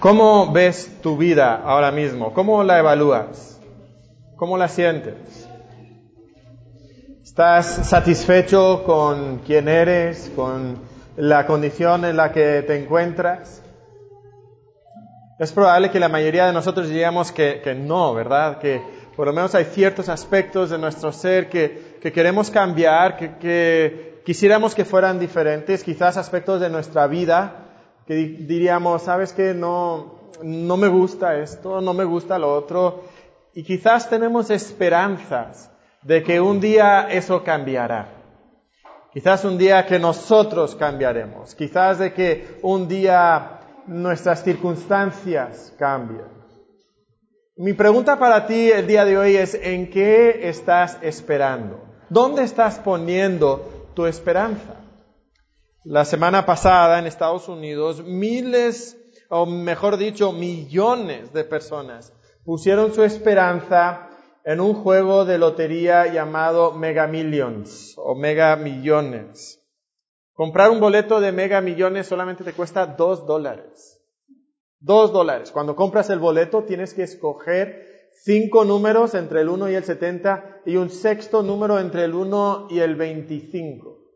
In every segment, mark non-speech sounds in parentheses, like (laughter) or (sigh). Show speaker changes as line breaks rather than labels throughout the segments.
¿Cómo ves tu vida ahora mismo? ¿Cómo la evalúas? ¿Cómo la sientes? ¿Estás satisfecho con quién eres, con la condición en la que te encuentras? Es probable que la mayoría de nosotros diríamos que, no, ¿verdad? Que por lo menos hay ciertos aspectos de nuestro ser que, queremos cambiar, que, que quisiéramos que fueran diferentes, quizás aspectos de nuestra vida que diríamos, sabes que no, no me gusta esto, no me gusta lo otro, y quizás tenemos esperanzas de que un día eso cambiará. Quizás un día que nosotros cambiaremos, quizás de que un día nuestras circunstancias cambien. Mi pregunta para ti el día de hoy es, ¿en qué estás esperando? ¿Dónde estás poniendo tu esperanza? La semana pasada en Estados Unidos, miles, o mejor dicho, millones de personas pusieron su esperanza en un juego de lotería llamado Mega Millions o Mega Millones. Comprar un boleto de Mega Millones solamente te cuesta dos dólares. Dos dólares. Cuando compras el boleto tienes que escoger cinco números entre el 1 y el 70 y un sexto número entre el 1 y el 25.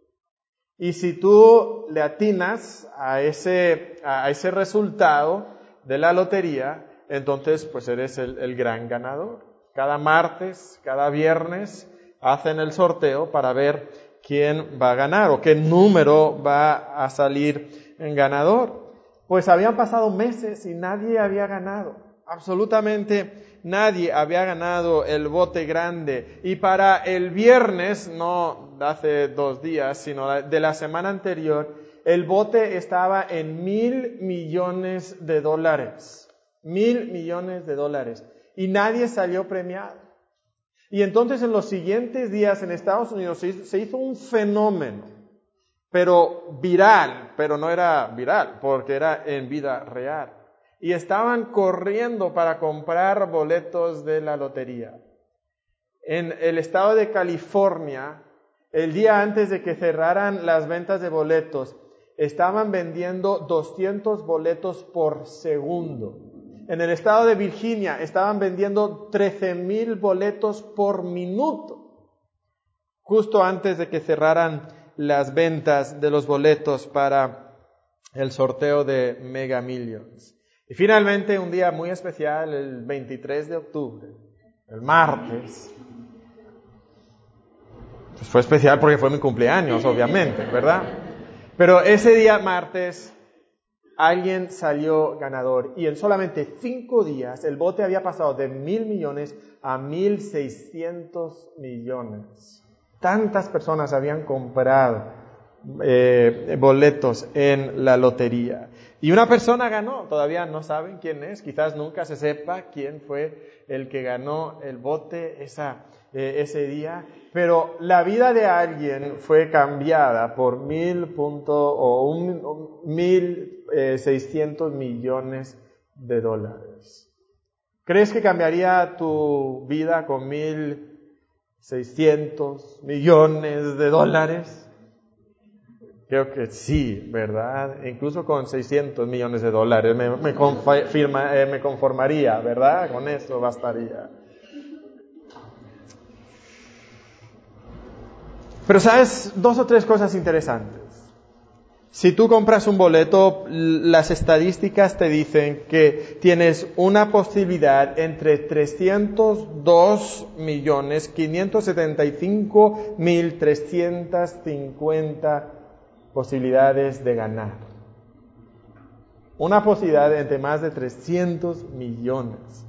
Y si tú le atinas a ese, a ese resultado de la lotería, entonces pues eres el, el gran ganador. Cada martes, cada viernes hacen el sorteo para ver quién va a ganar o qué número va a salir en ganador. Pues habían pasado meses y nadie había ganado. Absolutamente nadie había ganado el bote grande. Y para el viernes, no hace dos días, sino de la semana anterior, el bote estaba en mil millones de dólares. Mil millones de dólares. Y nadie salió premiado. Y entonces en los siguientes días en Estados Unidos se hizo un fenómeno, pero viral, pero no era viral, porque era en vida real y estaban corriendo para comprar boletos de la lotería. En el estado de California, el día antes de que cerraran las ventas de boletos, estaban vendiendo 200 boletos por segundo. En el estado de Virginia estaban vendiendo 13.000 boletos por minuto, justo antes de que cerraran las ventas de los boletos para el sorteo de Mega Millions. Y finalmente, un día muy especial, el 23 de octubre, el martes. Pues fue especial porque fue mi cumpleaños, obviamente, ¿verdad? Pero ese día martes alguien salió ganador y en solamente cinco días el bote había pasado de mil millones a mil seiscientos millones. Tantas personas habían comprado eh, boletos en la lotería. Y una persona ganó, todavía no saben quién es, quizás nunca se sepa quién fue el que ganó el bote eh, ese día, pero la vida de alguien fue cambiada por mil punto o un, mil eh, seiscientos millones de dólares. ¿Crees que cambiaría tu vida con mil seiscientos millones de dólares? Creo que sí, ¿verdad? Incluso con 600 millones de dólares me, eh, me conformaría, ¿verdad? Con eso bastaría. Pero sabes, dos o tres cosas interesantes. Si tú compras un boleto, las estadísticas te dicen que tienes una posibilidad entre 302 millones 575 mil 350 posibilidades de ganar. Una posibilidad entre más de 300 millones.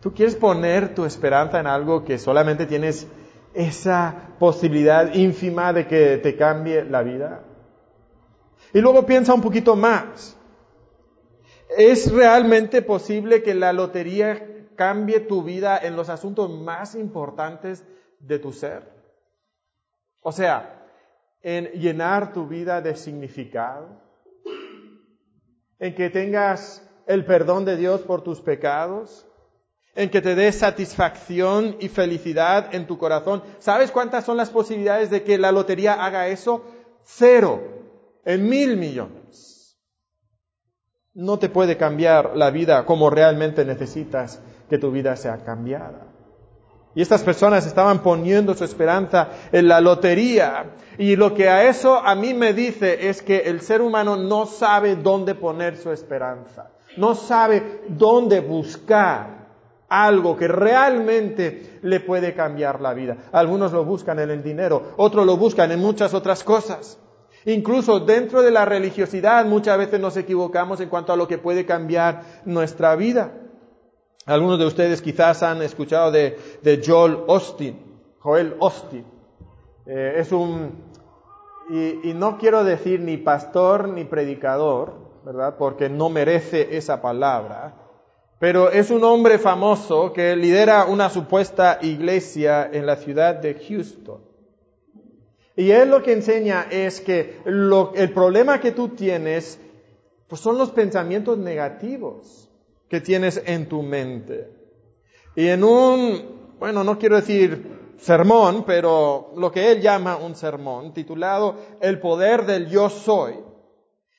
¿Tú quieres poner tu esperanza en algo que solamente tienes esa posibilidad ínfima de que te cambie la vida? Y luego piensa un poquito más. ¿Es realmente posible que la lotería cambie tu vida en los asuntos más importantes de tu ser? O sea, en llenar tu vida de significado, en que tengas el perdón de Dios por tus pecados, en que te dé satisfacción y felicidad en tu corazón. ¿Sabes cuántas son las posibilidades de que la lotería haga eso? Cero, en mil millones. no te puede cambiar la vida como realmente necesitas que tu vida sea cambiada. Y estas personas estaban poniendo su esperanza en la lotería. Y lo que a eso a mí me dice es que el ser humano no sabe dónde poner su esperanza. No sabe dónde buscar algo que realmente le puede cambiar la vida. Algunos lo buscan en el dinero, otros lo buscan en muchas otras cosas. Incluso dentro de la religiosidad muchas veces nos equivocamos en cuanto a lo que puede cambiar nuestra vida. Algunos de ustedes quizás han escuchado de, Joel Austin, Joel Austin. Eh, es un, y, no quiero decir ni pastor ni predicador, ¿verdad? Porque no merece esa palabra pero es un hombre famoso que lidera una supuesta iglesia en la ciudad de Houston. Y él lo que enseña es que el problema que tú tienes pues son los pensamientos negativos que tienes en tu mente. Y en un, bueno, no quiero decir sermón, pero lo que él llama un sermón, titulado El poder del yo soy,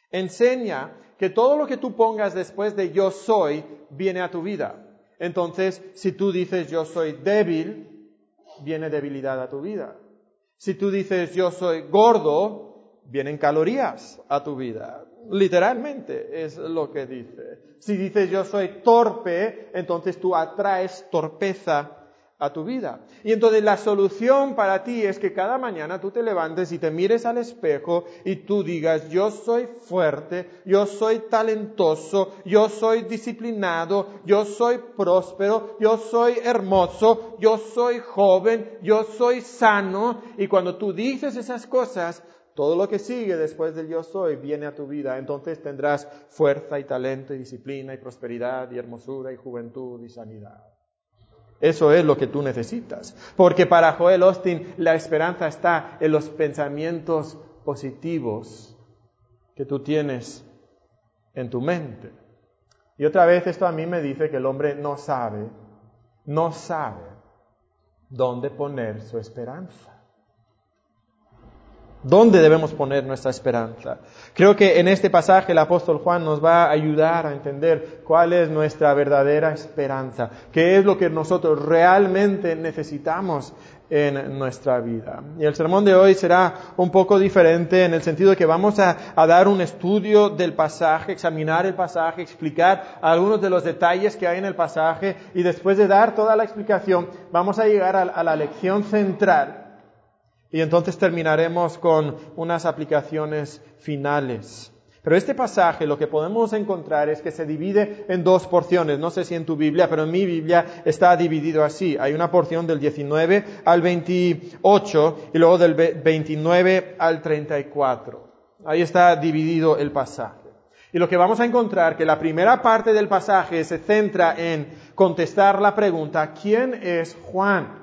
enseña que todo lo que tú pongas después de yo soy viene a tu vida. Entonces, si tú dices yo soy débil, viene debilidad a tu vida. Si tú dices yo soy gordo, vienen calorías a tu vida. Literalmente es lo que dice. Si dices yo soy torpe, entonces tú atraes torpeza a tu vida. Y entonces la solución para ti es que cada mañana tú te levantes y te mires al espejo y tú digas, yo soy fuerte, yo soy talentoso, yo soy disciplinado, yo soy próspero, yo soy hermoso, yo soy joven, yo soy sano. Y cuando tú dices esas cosas, todo lo que sigue después del yo soy viene a tu vida. Entonces tendrás fuerza y talento y disciplina y prosperidad y hermosura y juventud y sanidad. Eso es lo que tú necesitas. Porque para Joel Austin la esperanza está en los pensamientos positivos que tú tienes en tu mente. Y otra vez esto a mí me dice que el hombre no sabe, no sabe dónde poner su esperanza. ¿Dónde debemos poner nuestra esperanza? Creo que en este pasaje el apóstol Juan nos va a ayudar a entender cuál es nuestra verdadera esperanza, qué es lo que nosotros realmente necesitamos en nuestra vida. Y el sermón de hoy será un poco diferente en el sentido de que vamos a, dar un estudio del pasaje, examinar el pasaje, explicar algunos de los detalles que hay en el pasaje y después de dar toda la explicación vamos a llegar a la lección central y entonces terminaremos con unas aplicaciones finales. Pero este pasaje lo que podemos encontrar es que se divide en dos porciones. No sé si en tu Biblia, pero en mi Biblia está dividido así. Hay una porción del 19 al 28 y luego del 29 al 34. Ahí está dividido el pasaje. Y lo que vamos a encontrar que la primera parte del pasaje se centra en contestar la pregunta, ¿quién es Juan?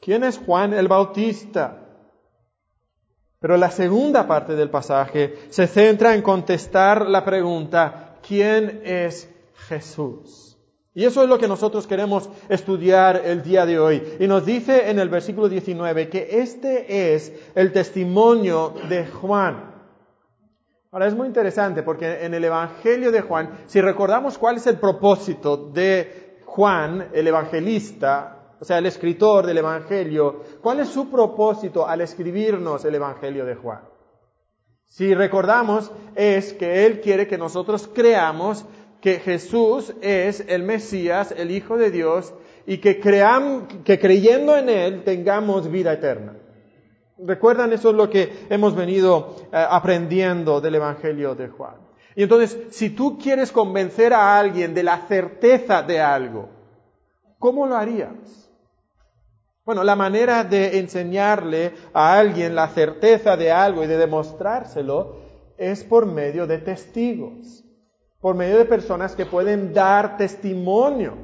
¿Quién es Juan el Bautista? Pero la segunda parte del pasaje se centra en contestar la pregunta, ¿quién es Jesús? Y eso es lo que nosotros queremos estudiar el día de hoy. Y nos dice en el versículo 19 que este es el testimonio de Juan. Ahora es muy interesante porque en el Evangelio de Juan, si recordamos cuál es el propósito de Juan, el evangelista, o sea, el escritor del Evangelio, ¿cuál es su propósito al escribirnos el Evangelio de Juan? Si recordamos, es que Él quiere que nosotros creamos que Jesús es el Mesías, el Hijo de Dios, y que, que creyendo en Él tengamos vida eterna. ¿Recuerdan? Eso es lo que hemos venido eh, aprendiendo del Evangelio de Juan. Y entonces, si tú quieres convencer a alguien de la certeza de algo, ¿cómo lo harías? Bueno, la manera de enseñarle a alguien la certeza de algo y de demostrárselo es por medio de testigos, por medio de personas que pueden dar testimonio.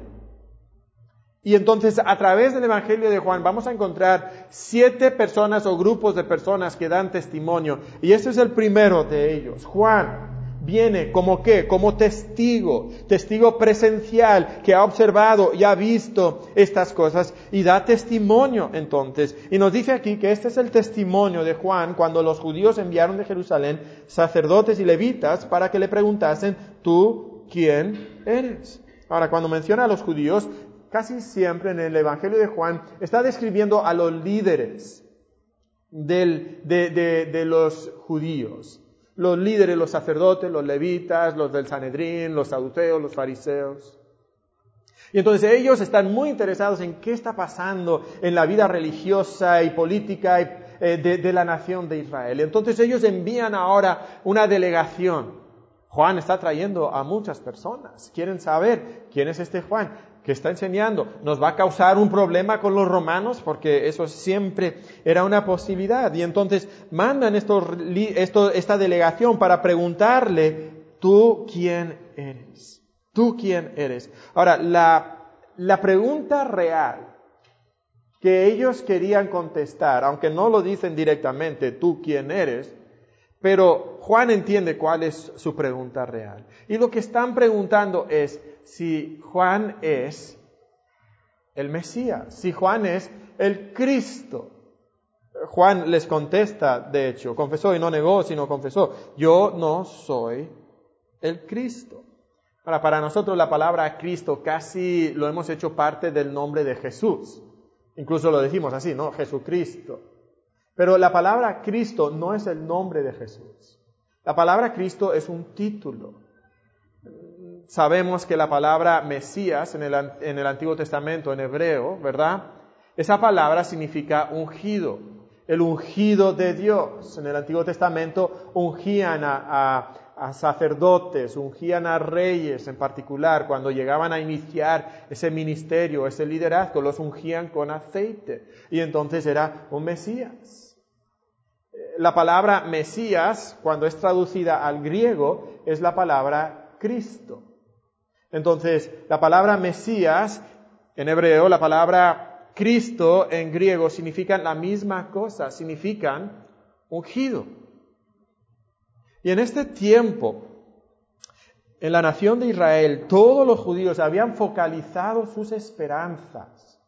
Y entonces a través del Evangelio de Juan vamos a encontrar siete personas o grupos de personas que dan testimonio. Y este es el primero de ellos, Juan. Viene como qué? Como testigo, testigo presencial que ha observado y ha visto estas cosas y da testimonio entonces. Y nos dice aquí que este es el testimonio de Juan cuando los judíos enviaron de Jerusalén sacerdotes y levitas para que le preguntasen, ¿tú quién eres? Ahora, cuando menciona a los judíos, casi siempre en el Evangelio de Juan está describiendo a los líderes de, de los judíos los líderes, los sacerdotes, los levitas, los del Sanedrín, los saduceos, los fariseos. Y entonces ellos están muy interesados en qué está pasando en la vida religiosa y política eh, de, la nación de Israel. Entonces ellos envían ahora una delegación. Juan está trayendo a muchas personas. Quieren saber quién es este Juan que está enseñando nos va a causar un problema con los romanos, porque eso siempre era una posibilidad. Y entonces mandan esta delegación para preguntarle, ¿tú quién eres? ¿Tú quién eres? Ahora, la, la pregunta real que ellos querían contestar, aunque no lo dicen directamente, ¿tú quién eres? Pero Juan entiende cuál es su pregunta real. Y lo que están preguntando es, si Juan es el Mesías, si Juan es el Cristo. Juan les contesta, de hecho, confesó y no negó, sino confesó, yo no soy el Cristo. Ahora, para nosotros la palabra Cristo casi lo hemos hecho parte del nombre de Jesús. Incluso lo decimos así, ¿no? Jesucristo. Pero la palabra Cristo no es el nombre de Jesús. La palabra Cristo es un título sabemos que la palabra Mesías en el, en el, Antiguo Testamento, en hebreo, ¿verdad? Esa palabra significa ungido, el ungido de Dios. En el Antiguo Testamento ungían a, sacerdotes, ungían a reyes en particular, cuando llegaban a iniciar ese ministerio, ese liderazgo, los ungían con aceite. Y entonces era un Mesías. La palabra Mesías, cuando es traducida al griego, es la palabra Cristo. Entonces, la palabra Mesías en hebreo, la palabra Cristo en griego significan la misma cosa, significan ungido. Y en este tiempo, en la nación de Israel, todos los judíos habían focalizado sus esperanzas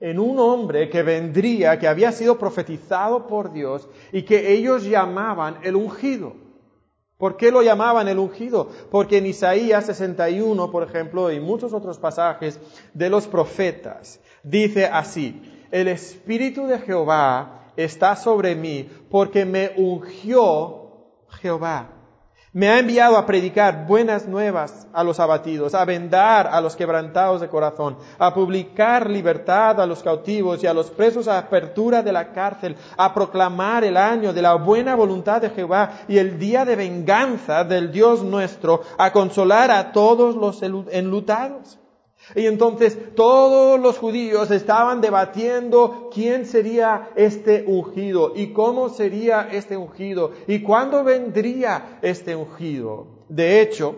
en un hombre que vendría, que había sido profetizado por Dios y que ellos llamaban el ungido. ¿Por qué lo llamaban el ungido? Porque en Isaías 61, por ejemplo, y muchos otros pasajes de los profetas, dice así, el Espíritu de Jehová está sobre mí porque me ungió Jehová me ha enviado a predicar buenas nuevas a los abatidos, a vendar a los quebrantados de corazón, a publicar libertad a los cautivos y a los presos a apertura de la cárcel, a proclamar el año de la buena voluntad de Jehová y el día de venganza del Dios nuestro, a consolar a todos los enlutados y entonces todos los judíos estaban debatiendo quién sería este ungido y cómo sería este ungido y cuándo vendría este ungido. De hecho,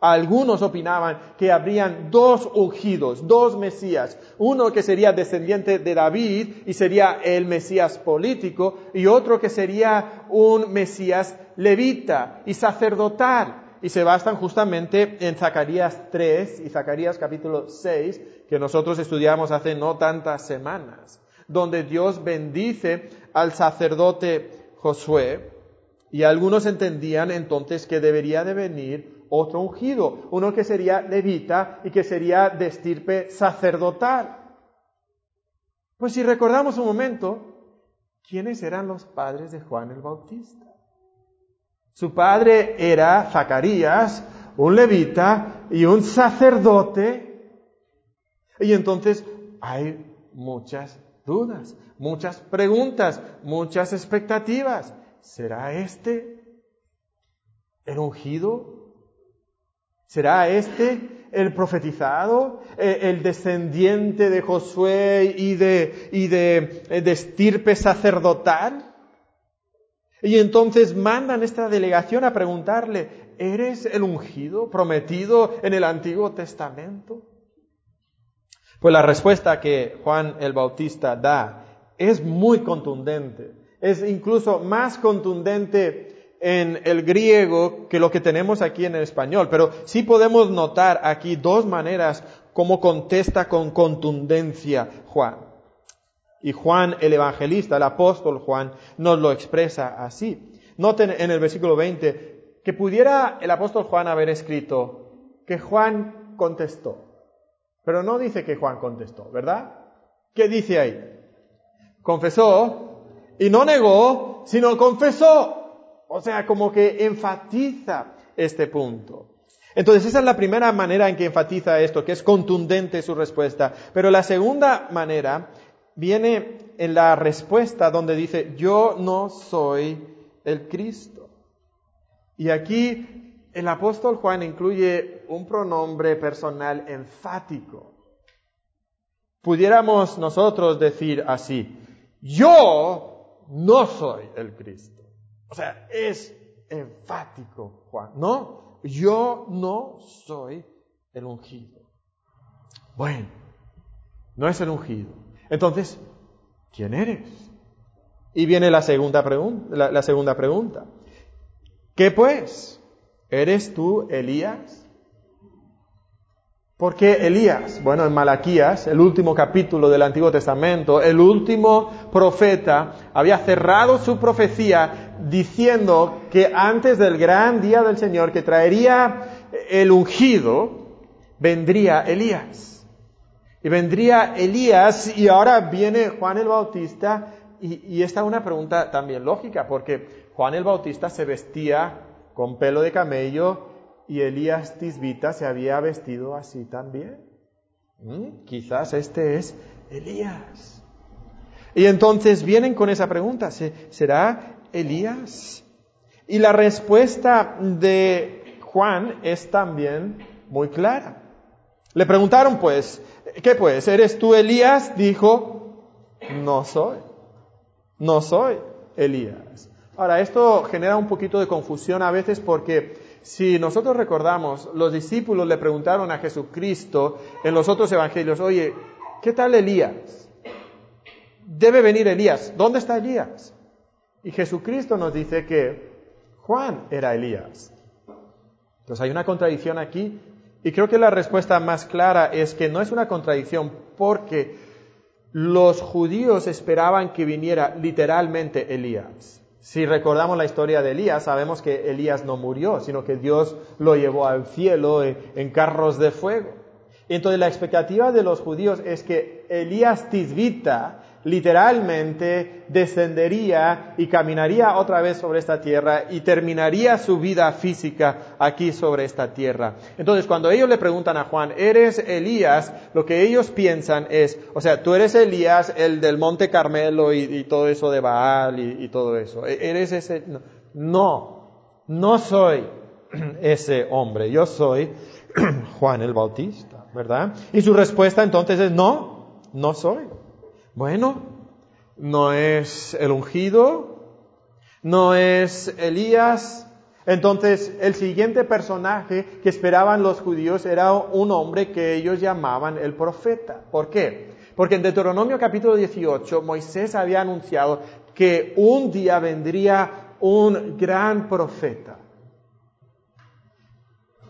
algunos opinaban que habrían dos ungidos, dos Mesías, uno que sería descendiente de David y sería el Mesías político y otro que sería un Mesías levita y sacerdotal y se bastan justamente en Zacarías 3 y Zacarías capítulo 6, que nosotros estudiamos hace no tantas semanas, donde Dios bendice al sacerdote Josué y algunos entendían entonces que debería de venir otro ungido, uno que sería levita y que sería de estirpe sacerdotal. Pues si recordamos un momento, ¿quiénes eran los padres de Juan el Bautista? Su padre era Zacarías, un levita y un sacerdote. Y entonces hay muchas dudas, muchas preguntas, muchas expectativas. ¿Será este el ungido? ¿Será este el profetizado, eh, el descendiente de Josué y de, y de, de estirpe sacerdotal? Y entonces mandan esta delegación a preguntarle, ¿eres el ungido prometido en el Antiguo Testamento? Pues la respuesta que Juan el Bautista da es muy contundente. Es incluso más contundente en el griego que lo que tenemos aquí en el español, pero sí podemos notar aquí dos maneras como contesta con contundencia Juan. Y Juan el evangelista, el apóstol Juan, nos lo expresa así. Noten en el versículo 20 que pudiera el apóstol Juan haber escrito que Juan contestó. Pero no dice que Juan contestó, ¿verdad? ¿Qué dice ahí? Confesó y no negó, sino confesó. O sea, como que enfatiza este punto. Entonces, esa es la primera manera en que enfatiza esto, que es contundente su respuesta. Pero la segunda manera viene en la respuesta donde dice, yo no soy el Cristo. Y aquí el apóstol Juan incluye un pronombre personal enfático. Pudiéramos nosotros decir así, yo no soy el Cristo. O sea, es enfático Juan, ¿no? Yo no soy el ungido. Bueno, no es el ungido. Entonces, ¿quién eres? Y viene la segunda, pregunta, la, segunda pregunta. ¿Qué pues? ¿Eres tú Elías? ¿Por qué Elías? Bueno, en Malaquías, el último capítulo del Antiguo Testamento, el último profeta había cerrado su profecía diciendo que antes del gran día del Señor que traería el ungido, vendría Elías. Y vendría Elías y ahora viene Juan el Bautista y, esta es una pregunta también lógica, porque Juan el Bautista se vestía con pelo de camello y Elías Tisbita se había vestido así también. ¿Mm? Quizás este es Elías. Y entonces vienen con esa pregunta, ¿será Elías? Y la respuesta de Juan es también muy clara. Le preguntaron pues, ¿qué pues? ¿Eres tú Elías? Dijo, no soy no soy Elías. Ahora, esto genera un poquito de confusión a veces porque si nosotros recordamos, los discípulos le preguntaron a Jesucristo en los otros evangelios, oye, ¿qué tal Elías? Debe venir Elías. ¿Dónde está Elías? Y Jesucristo nos dice que Juan era Elías. Entonces hay una contradicción aquí y creo que la respuesta más clara es que no es una contradicción porque los judíos esperaban que viniera literalmente Elías. Si recordamos la historia de Elías, sabemos que Elías no murió, sino que Dios lo llevó al cielo en carros de fuego. Entonces la expectativa de los judíos es que Elías Tisbita literalmente descendería y caminaría otra vez sobre esta tierra y terminaría su vida física aquí sobre esta tierra. Entonces, cuando ellos le preguntan a Juan, ¿eres Elías? Lo que ellos piensan es, o sea, tú eres Elías, el del Monte Carmelo y, todo eso de Baal y, todo eso. ¿E-, ¿Eres ese? No, no soy (clears throat) ese hombre, yo soy (clears throat) Juan el Bautista, ¿verdad? Y su respuesta entonces es, no, no soy. Bueno, no es el ungido, no es Elías. Entonces, el siguiente personaje que esperaban los judíos era un hombre que ellos llamaban el profeta. ¿Por qué? Porque en Deuteronomio capítulo 18 Moisés había anunciado que un día vendría un gran profeta.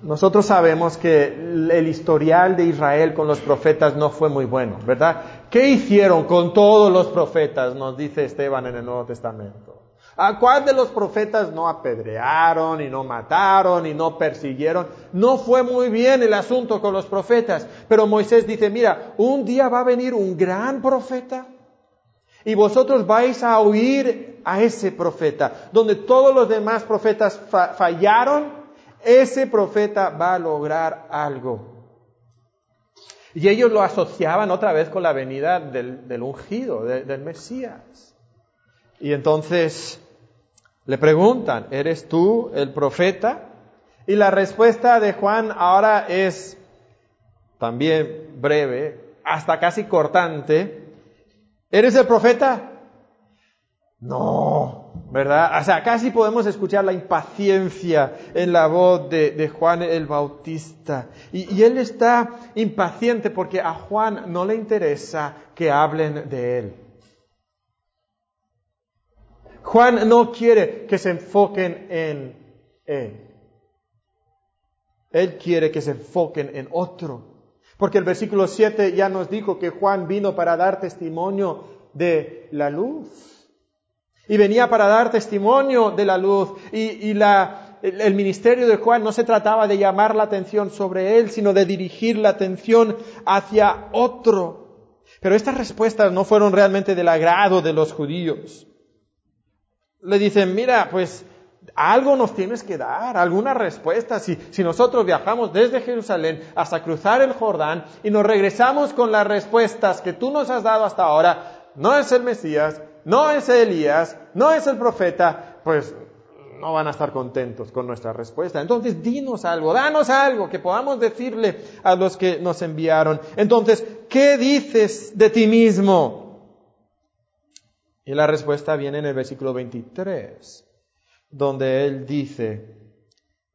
Nosotros sabemos que el historial de Israel con los profetas no fue muy bueno, ¿verdad? ¿Qué hicieron con todos los profetas? Nos dice Esteban en el Nuevo Testamento. ¿A cuál de los profetas no apedrearon y no mataron y no persiguieron? No fue muy bien el asunto con los profetas. Pero Moisés dice, mira, un día va a venir un gran profeta y vosotros vais a oír a ese profeta, donde todos los demás profetas fallaron ese profeta va a lograr algo. Y ellos lo asociaban otra vez con la venida del, ungido, del Mesías. Y entonces le preguntan, ¿eres tú el profeta? Y la respuesta de Juan ahora es también breve, hasta casi cortante. ¿Eres el profeta? No, ¿verdad? O sea, casi podemos escuchar la impaciencia en la voz de, Juan el Bautista. Y, él está impaciente porque a Juan no le interesa que hablen de él. Juan no quiere que se enfoquen en él. Él quiere que se enfoquen en otro. Porque el versículo 7 ya nos dijo que Juan vino para dar testimonio de la luz. Y venía para dar testimonio de la luz. Y, el, ministerio de Juan no se trataba de llamar la atención sobre él, sino de dirigir la atención hacia otro. Pero estas respuestas no fueron realmente del agrado de los judíos. Le dicen, mira, pues algo nos tienes que dar, alguna respuesta. Si, si, nosotros viajamos desde Jerusalén hasta cruzar el Jordán y nos regresamos con las respuestas que tú nos has dado hasta ahora, no es el Mesías, no es Elías, no es el profeta, pues no van a estar contentos con nuestra respuesta. Entonces, dinos algo, danos algo que podamos decirle a los que nos enviaron. Entonces, ¿qué dices de ti mismo? Y la respuesta viene en el versículo 23 donde él dice,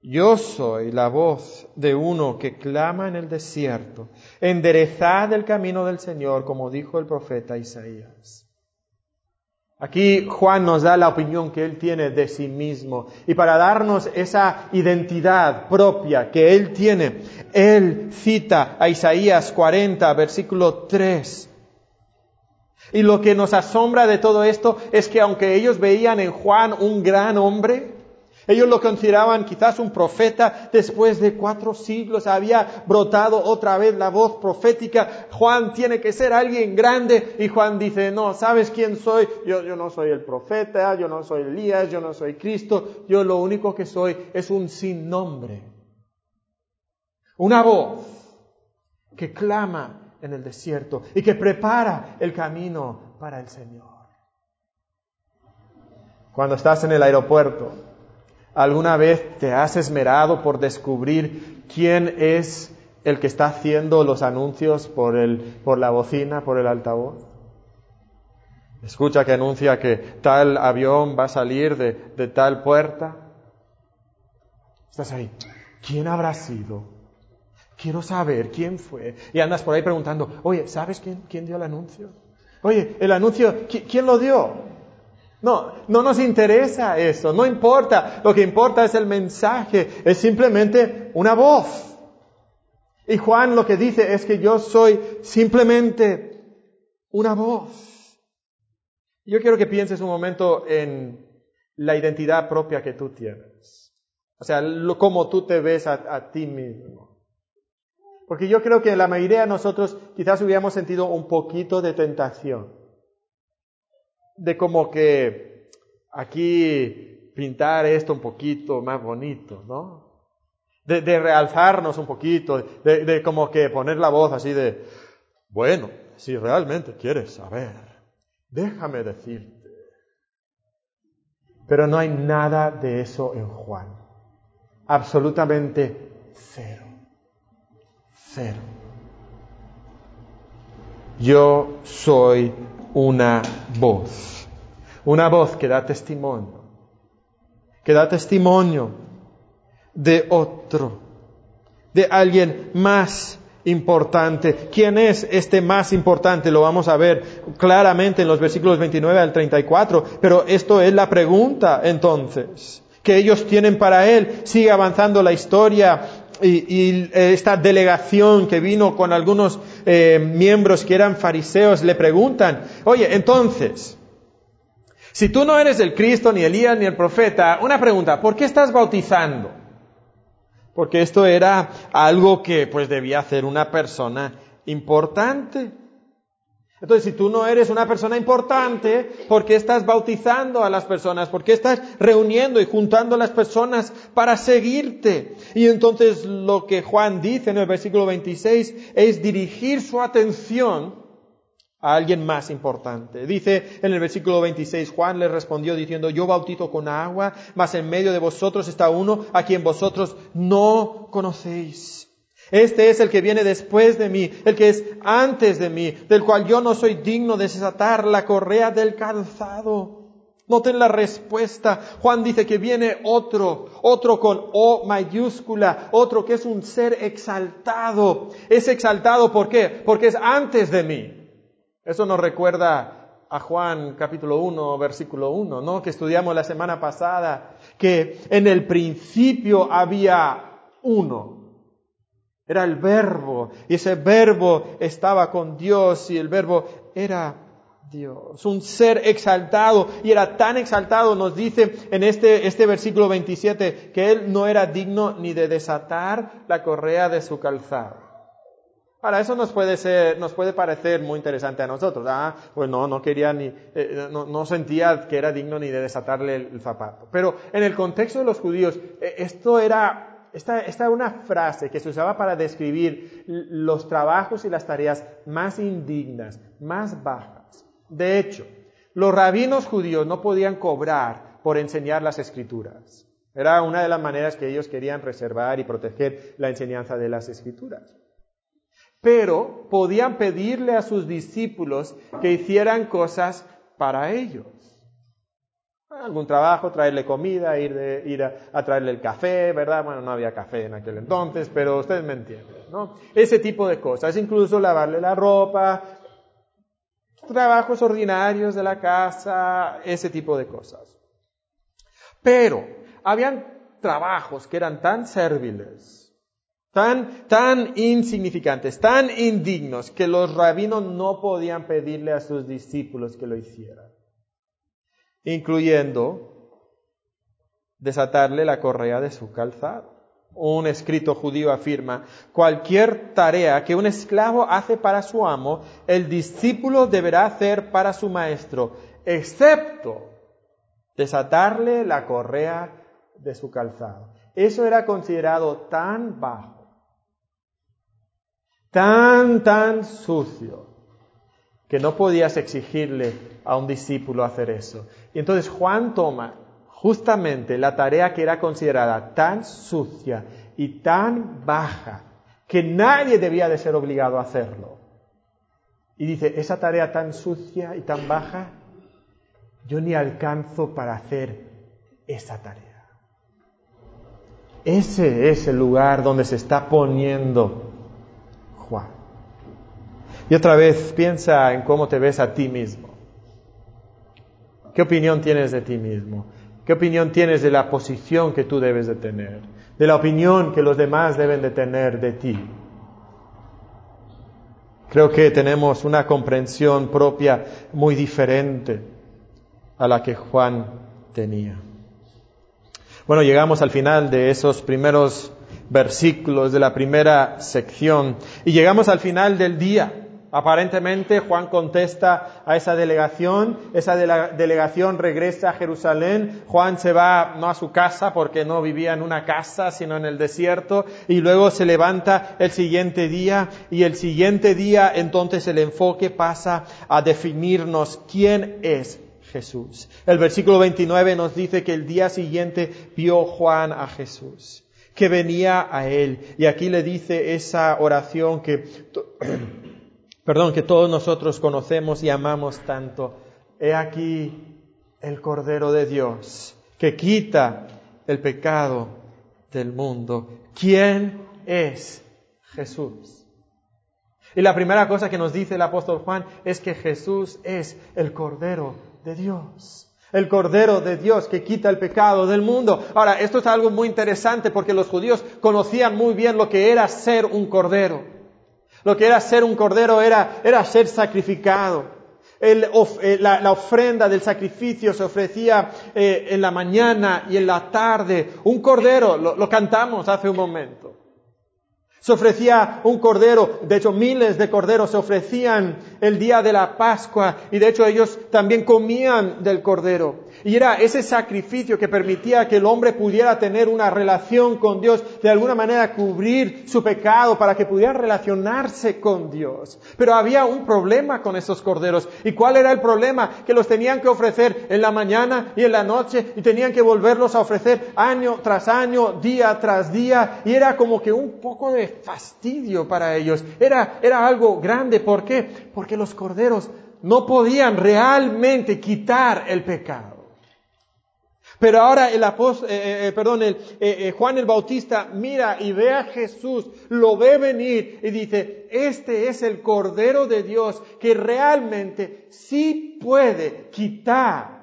yo soy la voz de uno que clama en el desierto, enderezad el camino del Señor, como dijo el profeta Isaías. Aquí Juan nos da la opinión que él tiene de sí mismo. Y para darnos esa identidad propia que él tiene, él cita a Isaías 40, versículo 3, y lo que nos asombra de todo esto es que aunque ellos veían en Juan un gran hombre, ellos lo consideraban quizás un profeta, después de cuatro siglos había brotado otra vez la voz profética, Juan tiene que ser alguien grande y Juan dice, no, ¿sabes quién soy? Yo, yo no soy el profeta, yo no soy Elías, yo no soy Cristo, yo lo único que soy es un sin nombre. Una voz que clama en el desierto y que prepara el camino para el Señor. Cuando estás en el aeropuerto, ¿alguna vez te has esmerado por descubrir quién es el que está haciendo los anuncios por, el, por la bocina, por el altavoz? Escucha que anuncia que tal avión va a salir de, tal puerta. Estás ahí. ¿Quién habrá sido? Quiero saber quién fue. Y andas por ahí preguntando, oye, ¿sabes quién, quién dio el anuncio? Oye, el anuncio, ¿quién lo dio? No, no nos interesa eso, no importa. Lo que importa es el mensaje, es simplemente una voz. Y Juan lo que dice es que yo soy simplemente una voz. Yo quiero que pienses un momento en la identidad propia que tú tienes. O sea, cómo tú te ves a ti mismo. Porque yo creo que la mayoría de nosotros quizás hubiéramos sentido un poquito de tentación. De como que aquí pintar esto un poquito más bonito, ¿no? De, realzarnos un poquito, de, de como que poner la voz así de, bueno, si realmente quieres saber, déjame decirte. Pero no hay nada de eso en Juan. Absolutamente cero. Cero. Yo soy una voz, una voz que da testimonio, que da testimonio de otro, de alguien más importante. ¿Quién es este más importante? Lo vamos a ver claramente en los versículos 29 al 34, pero esto es la pregunta entonces que ellos tienen para él. Sigue avanzando la historia y, esta delegación que vino con algunos eh, miembros que eran fariseos le preguntan, oye, entonces, si tú no eres el Cristo, ni Elías, ni el profeta, una pregunta, ¿por qué estás bautizando? Porque esto era algo que pues debía hacer una persona importante. Entonces, si tú no eres una persona importante, ¿por qué estás bautizando a las personas? ¿Por qué estás reuniendo y juntando a las personas para seguirte? Y entonces lo que Juan dice en el versículo 26 es dirigir su atención a alguien más importante. Dice en el versículo 26, Juan le respondió diciendo, yo bautizo con agua, mas en medio de vosotros está uno a quien vosotros no conocéis este es el que viene después de mí, el que es antes de mí, del cual yo no soy digno de desatar la correa del calzado. Noten la respuesta. Juan dice que viene otro, otro con O mayúscula, otro que es un ser exaltado. Es exaltado ¿por qué? Porque es antes de mí. Eso nos recuerda a Juan capítulo 1, versículo 1, ¿no? Que estudiamos la semana pasada, que en el principio había uno. Era el verbo, y ese verbo estaba con Dios, y el verbo era Dios, un ser exaltado, y era tan exaltado, nos dice en este, este versículo 27, que él no era digno ni de desatar la correa de su calzado. Ahora, eso nos puede, ser, nos puede parecer muy interesante a nosotros. Ah, pues no, no quería ni, eh, no, sentía que era digno ni de desatarle el, zapato. Pero en el contexto de los judíos, eh, esto era, esta, esta una frase que se usaba para describir los trabajos y las tareas más indignas, más bajas. De hecho, los rabinos judíos no podían cobrar por enseñar las escrituras. Era una de las maneras que ellos querían reservar y proteger la enseñanza de las escrituras pero podían pedirle a sus discípulos que hicieran cosas para ellos. Algún trabajo, traerle comida, ir, ir a, traerle el café, ¿verdad? Bueno, no había café en aquel entonces, pero ustedes me entienden, ¿no? Ese tipo de cosas, incluso lavarle la ropa, trabajos ordinarios de la casa, ese tipo de cosas. Pero habían trabajos que eran tan serviles tan, tan insignificantes, tan indignos, que los rabinos no podían pedirle a sus discípulos que lo hicieran, incluyendo desatarle la correa de su calzado. Un escrito judío afirma, cualquier tarea que un esclavo hace para su amo, el discípulo deberá hacer para su maestro, excepto desatarle la correa de su calzado. Eso era considerado tan bajo tan, tan sucio, que no podías exigirle a un discípulo hacer eso. Y entonces Juan toma justamente la tarea que era considerada tan sucia y tan baja, que nadie debía de ser obligado a hacerlo. Y dice, esa tarea tan sucia y tan baja, yo ni alcanzo para hacer esa tarea. Ese es el lugar donde se está poniendo y otra vez piensa en cómo te ves a ti mismo. ¿Qué opinión tienes de ti mismo? ¿Qué opinión tienes de la posición que tú debes de tener? De la opinión que los demás deben de tener de ti. Creo que tenemos una comprensión propia muy diferente a la que Juan tenía. Bueno, llegamos al final de esos primeros versículos de la primera sección y llegamos al final del día. Aparentemente Juan contesta a esa delegación, esa delegación regresa a Jerusalén, Juan se va no a su casa porque no vivía en una casa sino en el desierto y luego se levanta el siguiente día y el siguiente día entonces el enfoque pasa a definirnos quién es Jesús. El versículo 29 nos dice que el día siguiente vio Juan a Jesús, que venía a él y aquí le dice esa oración que perdón, que todos nosotros conocemos y amamos tanto. He aquí el Cordero de Dios que quita el pecado del mundo. ¿Quién es Jesús? Y la primera cosa que nos dice el apóstol Juan es que Jesús es el Cordero de Dios. El Cordero de Dios que quita el pecado del mundo. Ahora, esto es algo muy interesante porque los judíos conocían muy bien lo que era ser un Cordero. Lo que era ser un cordero era, era ser sacrificado. Eh, la, ofrenda del sacrificio se ofrecía eh, en la mañana y en la tarde. Un cordero, lo cantamos hace un momento. Se ofrecía un cordero, de hecho miles de corderos se ofrecían el día de la Pascua y de hecho ellos también comían del cordero. Y era ese sacrificio que permitía que el hombre pudiera tener una relación con Dios, de alguna manera cubrir su pecado para que pudiera relacionarse con Dios. Pero había un problema con esos corderos. ¿Y cuál era el problema? Que los tenían que ofrecer en la mañana y en la noche y tenían que volverlos a ofrecer año tras año, día tras día. Y era como que un poco de fastidio para ellos. Era, era algo grande. ¿Por qué? Porque los corderos no podían realmente quitar el pecado. Pero ahora el apóstol, eh, eh, perdón, el, Juan el Bautista mira y ve a Jesús, lo ve venir y dice, este es el Cordero de Dios que realmente sí puede quitar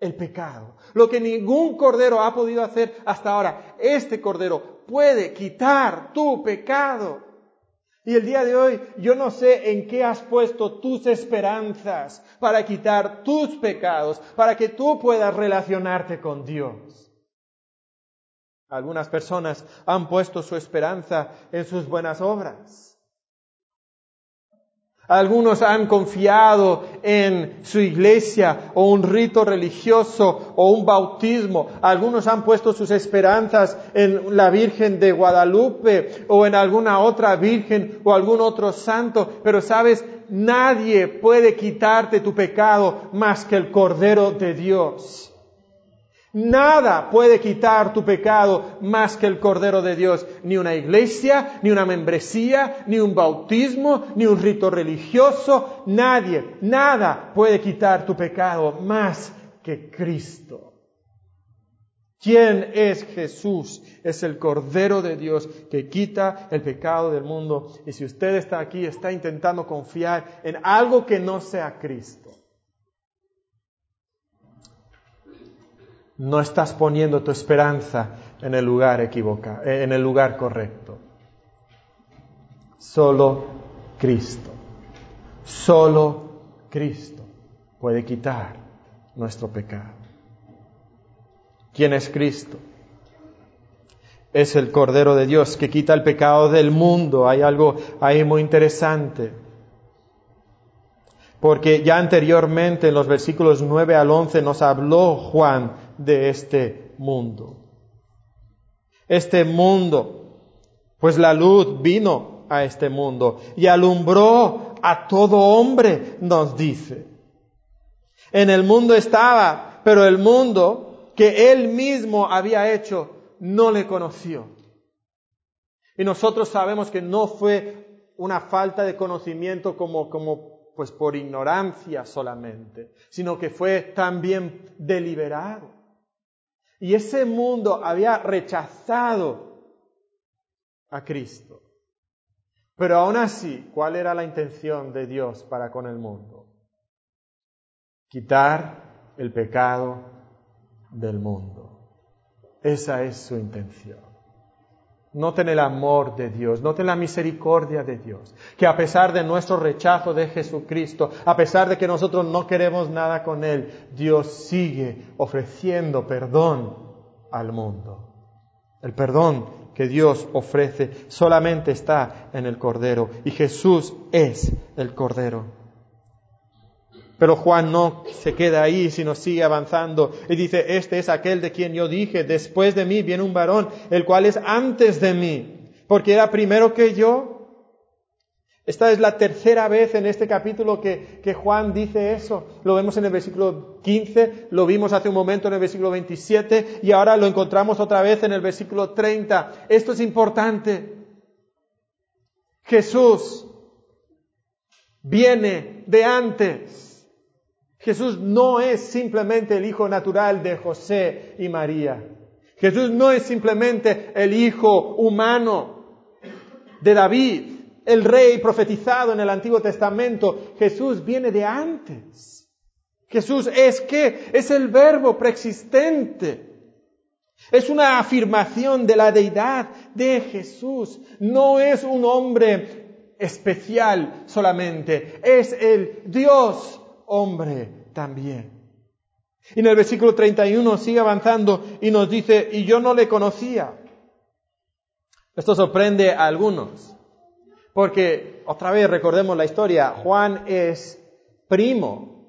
el pecado. Lo que ningún Cordero ha podido hacer hasta ahora, este Cordero puede quitar tu pecado. Y el día de hoy yo no sé en qué has puesto tus esperanzas para quitar tus pecados, para que tú puedas relacionarte con Dios. Algunas personas han puesto su esperanza en sus buenas obras. Algunos han confiado en su iglesia o un rito religioso o un bautismo. Algunos han puesto sus esperanzas en la Virgen de Guadalupe o en alguna otra Virgen o algún otro santo. Pero sabes, nadie puede quitarte tu pecado más que el Cordero de Dios. Nada puede quitar tu pecado más que el Cordero de Dios. Ni una iglesia, ni una membresía, ni un bautismo, ni un rito religioso. Nadie, nada puede quitar tu pecado más que Cristo. ¿Quién es Jesús? Es el Cordero de Dios que quita el pecado del mundo. Y si usted está aquí, está intentando confiar en algo que no sea Cristo no estás poniendo tu esperanza en el lugar equivocado, eh, en el lugar correcto. Solo Cristo, solo Cristo puede quitar nuestro pecado. ¿Quién es Cristo? Es el Cordero de Dios que quita el pecado del mundo. Hay algo ahí muy interesante. Porque ya anteriormente en los versículos 9 al 11 nos habló Juan de este mundo. Este mundo, pues la luz vino a este mundo y alumbró a todo hombre, nos dice. En el mundo estaba, pero el mundo que él mismo había hecho no le conoció. Y nosotros sabemos que no fue una falta de conocimiento como, como pues por ignorancia solamente, sino que fue también deliberado. Y ese mundo había rechazado a Cristo. Pero aún así, ¿cuál era la intención de Dios para con el mundo? Quitar el pecado del mundo. Esa es su intención. Noten el amor de Dios, noten la misericordia de Dios, que a pesar de nuestro rechazo de Jesucristo, a pesar de que nosotros no queremos nada con Él, Dios sigue ofreciendo perdón al mundo. El perdón que Dios ofrece solamente está en el Cordero y Jesús es el Cordero. Pero Juan no se queda ahí, sino sigue avanzando y dice, este es aquel de quien yo dije, después de mí viene un varón, el cual es antes de mí, porque era primero que yo. Esta es la tercera vez en este capítulo que, que, Juan dice eso. Lo vemos en el versículo 15, lo vimos hace un momento en el versículo 27 y ahora lo encontramos otra vez en el versículo 30. Esto es importante. Jesús viene de antes. Jesús no es simplemente el hijo natural de José y María. Jesús no es simplemente el hijo humano de David, el rey profetizado en el Antiguo Testamento. Jesús viene de antes. Jesús es que es el verbo preexistente. Es una afirmación de la deidad de Jesús. No es un hombre especial solamente. Es el Dios hombre también. Y en el versículo 31 sigue avanzando y nos dice, y yo no le conocía. Esto sorprende a algunos, porque otra vez recordemos la historia, Juan es primo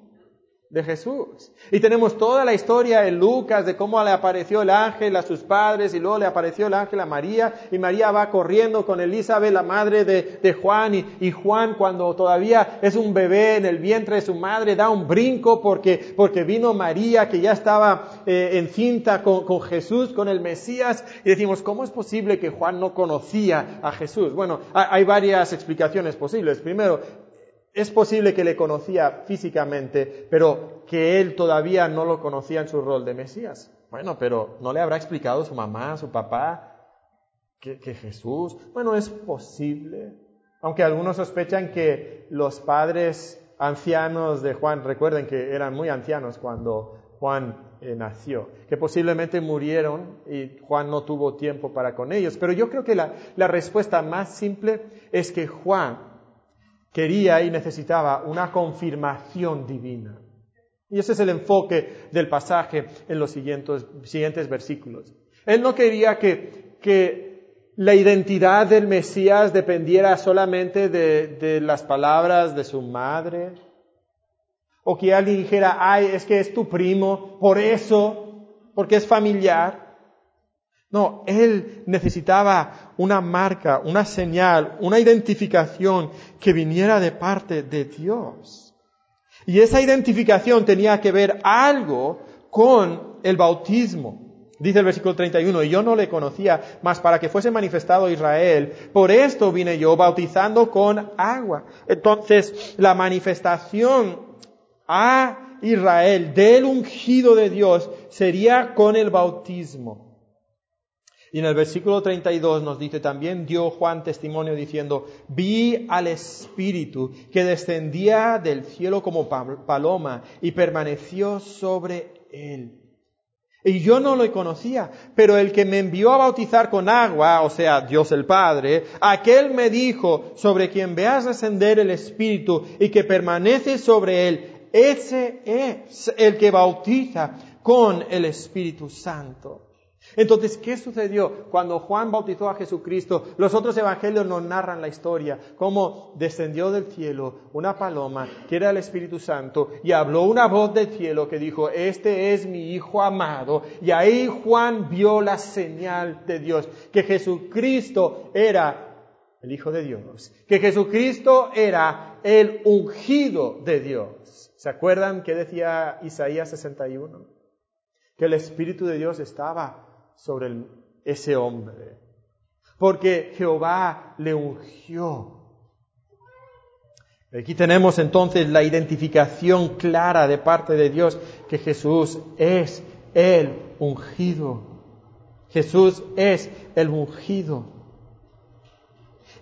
de Jesús. Y tenemos toda la historia en Lucas de cómo le apareció el ángel a sus padres y luego le apareció el ángel a María y María va corriendo con Elizabeth, la madre de, Juan y, Juan cuando todavía es un bebé en el vientre de su madre da un brinco porque, porque vino María que ya estaba eh, encinta con, con Jesús, con el Mesías y decimos, ¿cómo es posible que Juan no conocía a Jesús? Bueno, hay varias explicaciones posibles. Primero, es posible que le conocía físicamente, pero que él todavía no lo conocía en su rol de Mesías. Bueno, pero ¿no le habrá explicado su mamá, su papá, que, Jesús? Bueno, es posible. Aunque algunos sospechan que los padres ancianos de Juan, recuerden que eran muy ancianos cuando Juan eh, nació, que posiblemente murieron y Juan no tuvo tiempo para con ellos. Pero yo creo que la, la respuesta más simple es que Juan quería y necesitaba una confirmación divina. Y ese es el enfoque del pasaje en los siguientes, siguientes versículos. Él no quería que, que la identidad del Mesías dependiera solamente de, de las palabras de su madre, o que alguien dijera, ay, es que es tu primo, por eso, porque es familiar. No, él necesitaba una marca, una señal, una identificación que viniera de parte de Dios. Y esa identificación tenía que ver algo con el bautismo. Dice el versículo 31, y yo no le conocía, más para que fuese manifestado Israel, por esto vine yo bautizando con agua. Entonces, la manifestación a Israel del ungido de Dios sería con el bautismo. Y en el versículo 32 nos dice también dio Juan testimonio diciendo, vi al Espíritu que descendía del cielo como paloma y permaneció sobre él. Y yo no lo conocía, pero el que me envió a bautizar con agua, o sea, Dios el Padre, aquel me dijo, sobre quien veas descender el Espíritu y que permanece sobre él, ese es el que bautiza con el Espíritu Santo. Entonces, ¿qué sucedió cuando Juan bautizó a Jesucristo? Los otros evangelios nos narran la historia, cómo descendió del cielo una paloma, que era el Espíritu Santo, y habló una voz del cielo que dijo, este es mi Hijo amado. Y ahí Juan vio la señal de Dios, que Jesucristo era el Hijo de Dios, que Jesucristo era el ungido de Dios. ¿Se acuerdan qué decía Isaías 61? Que el Espíritu de Dios estaba sobre ese hombre, porque Jehová le ungió. Aquí tenemos entonces la identificación clara de parte de Dios que Jesús es el ungido. Jesús es el ungido.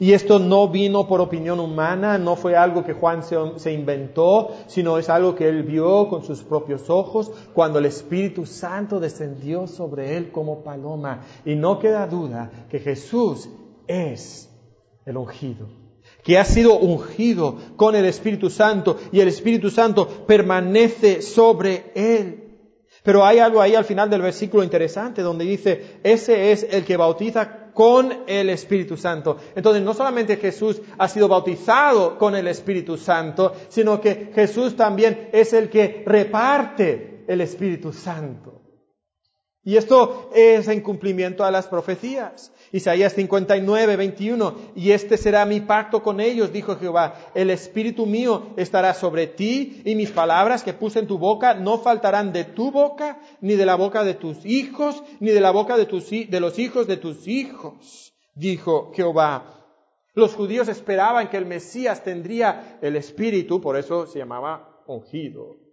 Y esto no vino por opinión humana, no fue algo que Juan se, inventó, sino es algo que él vio con sus propios ojos cuando el Espíritu Santo descendió sobre él como paloma. Y no queda duda que Jesús es el ungido, que ha sido ungido con el Espíritu Santo y el Espíritu Santo permanece sobre él. Pero hay algo ahí al final del versículo interesante donde dice, ese es el que bautiza con el Espíritu Santo. Entonces, no solamente Jesús ha sido bautizado con el Espíritu Santo, sino que Jesús también es el que reparte el Espíritu Santo. Y esto es en cumplimiento a las profecías. Isaías 59, 21. Y este será mi pacto con ellos, dijo Jehová. El Espíritu mío estará sobre ti y mis palabras que puse en tu boca no faltarán de tu boca, ni de la boca de tus hijos, ni de la boca de, tus, de los hijos de tus hijos, dijo Jehová. Los judíos esperaban que el Mesías tendría el Espíritu, por eso se llamaba ungido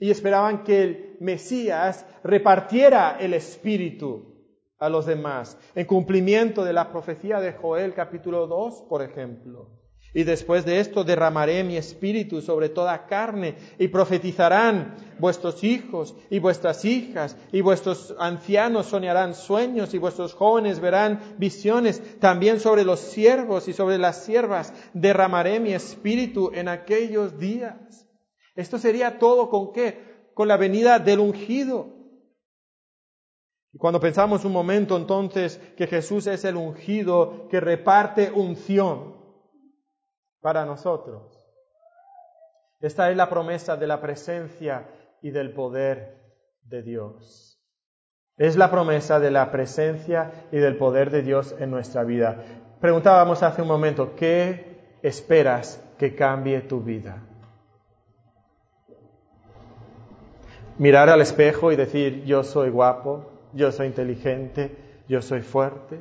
y esperaban que el Mesías repartiera el Espíritu a los demás, en cumplimiento de la profecía de Joel capítulo 2, por ejemplo. Y después de esto derramaré mi espíritu sobre toda carne y profetizarán vuestros hijos y vuestras hijas y vuestros ancianos soñarán sueños y vuestros jóvenes verán visiones. También sobre los siervos y sobre las siervas derramaré mi espíritu en aquellos días esto sería todo con qué? Con la venida del ungido. Y cuando pensamos un momento entonces que Jesús es el ungido que reparte unción para nosotros. Esta es la promesa de la presencia y del poder de Dios. Es la promesa de la presencia y del poder de Dios en nuestra vida. Preguntábamos hace un momento, ¿qué esperas que cambie tu vida? Mirar al espejo y decir, yo soy guapo, yo soy inteligente, yo soy fuerte.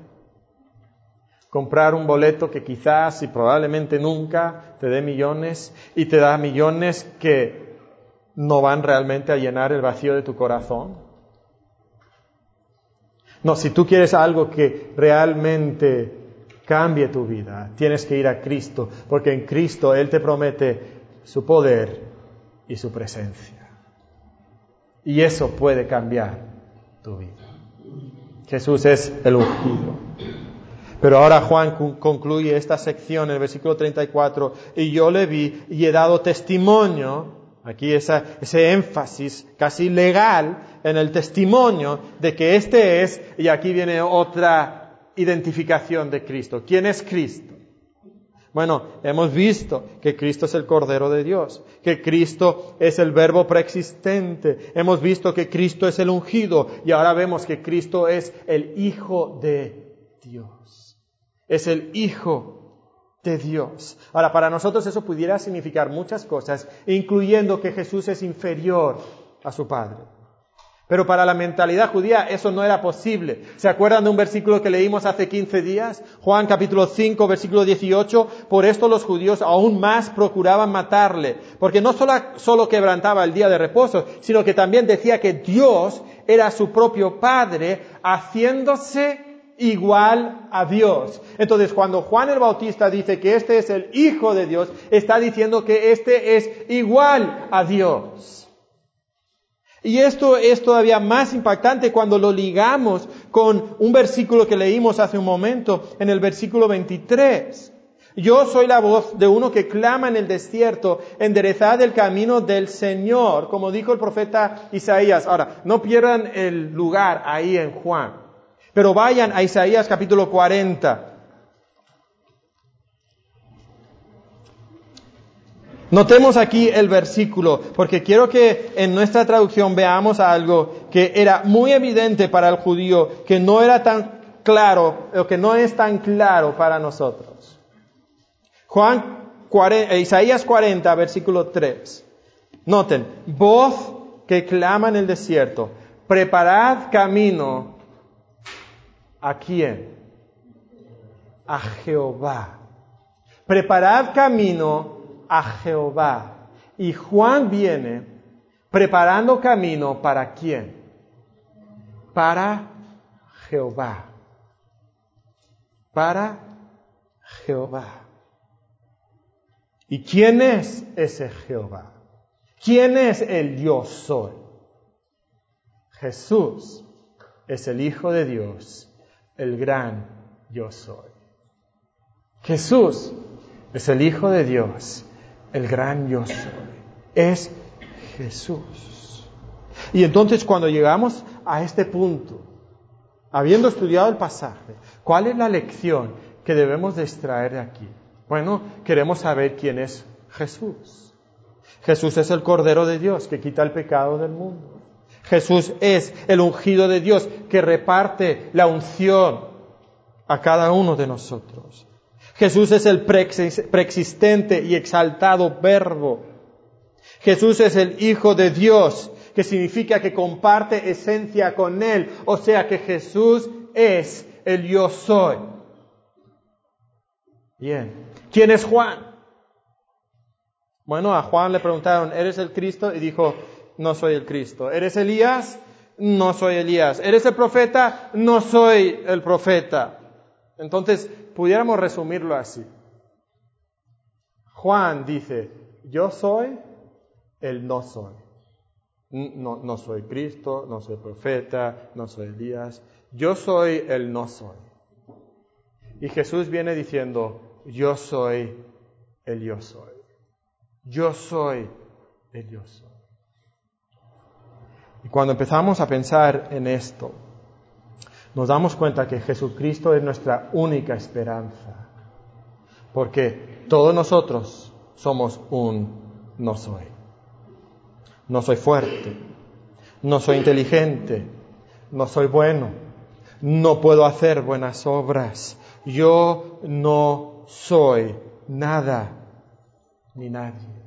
Comprar un boleto que quizás y probablemente nunca te dé millones y te da millones que no van realmente a llenar el vacío de tu corazón. No, si tú quieres algo que realmente cambie tu vida, tienes que ir a Cristo, porque en Cristo Él te promete su poder y su presencia. Y eso puede cambiar tu vida. Jesús es el ungido. Pero ahora Juan concluye esta sección en el versículo 34, y yo le vi y he dado testimonio, aquí ese énfasis casi legal en el testimonio de que este es, y aquí viene otra identificación de Cristo. ¿Quién es Cristo? Bueno, hemos visto que Cristo es el Cordero de Dios, que Cristo es el Verbo preexistente, hemos visto que Cristo es el ungido y ahora vemos que Cristo es el Hijo de Dios. Es el Hijo de Dios. Ahora, para nosotros eso pudiera significar muchas cosas, incluyendo que Jesús es inferior a su Padre. Pero para la mentalidad judía eso no era posible. ¿Se acuerdan de un versículo que leímos hace 15 días? Juan capítulo 5, versículo 18. Por esto los judíos aún más procuraban matarle. Porque no solo, quebrantaba el día de reposo, sino que también decía que Dios era su propio Padre, haciéndose igual a Dios. Entonces, cuando Juan el Bautista dice que este es el Hijo de Dios, está diciendo que este es igual a Dios. Y esto es todavía más impactante cuando lo ligamos con un versículo que leímos hace un momento, en el versículo 23. Yo soy la voz de uno que clama en el desierto, enderezad el camino del Señor, como dijo el profeta Isaías. Ahora, no pierdan el lugar ahí en Juan, pero vayan a Isaías capítulo 40. Notemos aquí el versículo, porque quiero que en nuestra traducción veamos algo que era muy evidente para el judío, que no era tan claro, o que no es tan claro para nosotros. Juan, eh, Isaías 40, versículo 3. Noten, voz que clama en el desierto, preparad camino a quién? A Jehová. Preparad camino a Jehová. Y Juan viene preparando camino para quién? Para Jehová. Para Jehová. ¿Y quién es ese Jehová? ¿Quién es el yo soy? Jesús es el Hijo de Dios, el gran yo soy. Jesús es el Hijo de Dios, el gran yo soy. Es Jesús. Y entonces cuando llegamos a este punto, habiendo estudiado el pasaje, ¿cuál es la lección que debemos de extraer de aquí? Bueno, queremos saber quién es Jesús. Jesús es el Cordero de Dios que quita el pecado del mundo. Jesús es el ungido de Dios que reparte la unción a cada uno de nosotros. Jesús es el preexistente y exaltado verbo. Jesús es el Hijo de Dios, que significa que comparte esencia con Él. O sea que Jesús es el yo soy. Bien. ¿Quién es Juan? Bueno, a Juan le preguntaron, ¿eres el Cristo? Y dijo, no soy el Cristo. ¿Eres Elías? No soy Elías. ¿Eres el profeta? No soy el profeta. Entonces, pudiéramos resumirlo así. Juan dice, yo soy el no soy. No, no soy Cristo, no soy profeta, no soy Elías. Yo soy el no soy. Y Jesús viene diciendo, yo soy el yo soy. Yo soy el yo soy. Y cuando empezamos a pensar en esto, nos damos cuenta que Jesucristo es nuestra única esperanza. Porque todos nosotros somos un no soy. No soy fuerte, no soy inteligente, no soy bueno, no puedo hacer buenas obras. Yo no soy nada ni nadie.